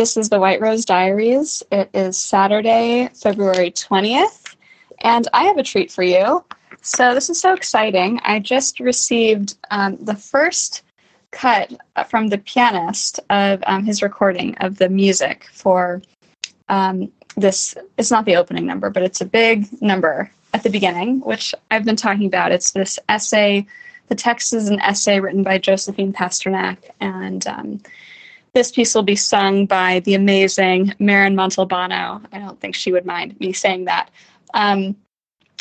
This is the White Rose Diaries. It is Saturday, February 20th, and I have a treat for you. So, this is so exciting. I just received um, the first cut from the pianist of um, his recording of the music for um, this. It's not the opening number, but it's a big number at the beginning, which I've been talking about. It's this essay. The text is an essay written by Josephine Pasternak, and um, this piece will be sung by the amazing Marin Montalbano. I don't think she would mind me saying that. Um,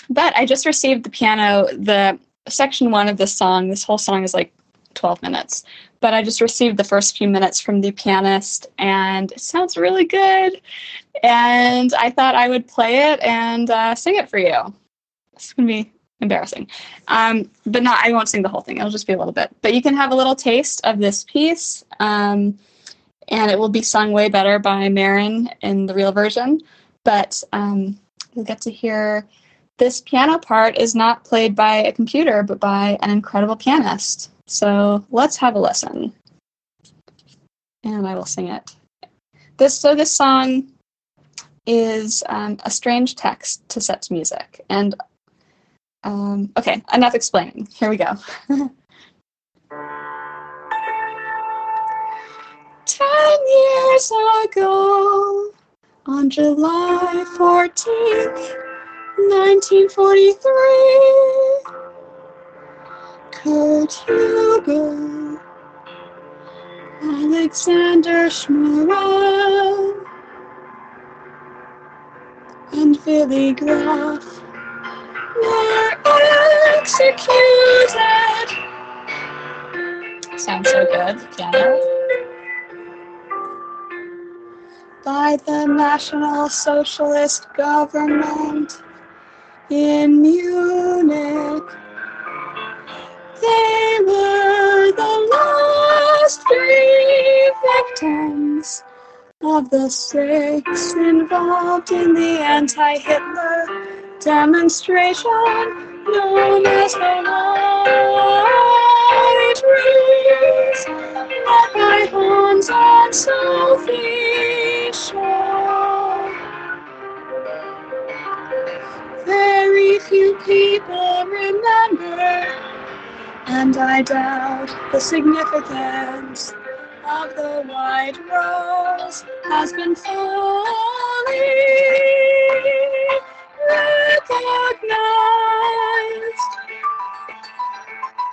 but I just received the piano, the section one of this song. This whole song is like 12 minutes, but I just received the first few minutes from the pianist, and it sounds really good. And I thought I would play it and uh, sing it for you. It's gonna be embarrassing, um, but not. I won't sing the whole thing. It'll just be a little bit. But you can have a little taste of this piece. Um, and it will be sung way better by Marin in the real version. But um, you'll get to hear this piano part is not played by a computer, but by an incredible pianist. So let's have a listen. And I will sing it. This so this song is um, a strange text to set to music. And um, okay, enough explaining. Here we go. years ago, on July 14th, 1943, Kurt Huber, Alexander Schmorell, and Willi Graf were executed. Sounds so good, piano by the National Socialist government in Munich. They were the last three victims of the six involved in the anti Hitler demonstration known as the White Rose, led by Hans and Sophie Scholl. Very few people remember, and I doubt the significance of the white rose has been fully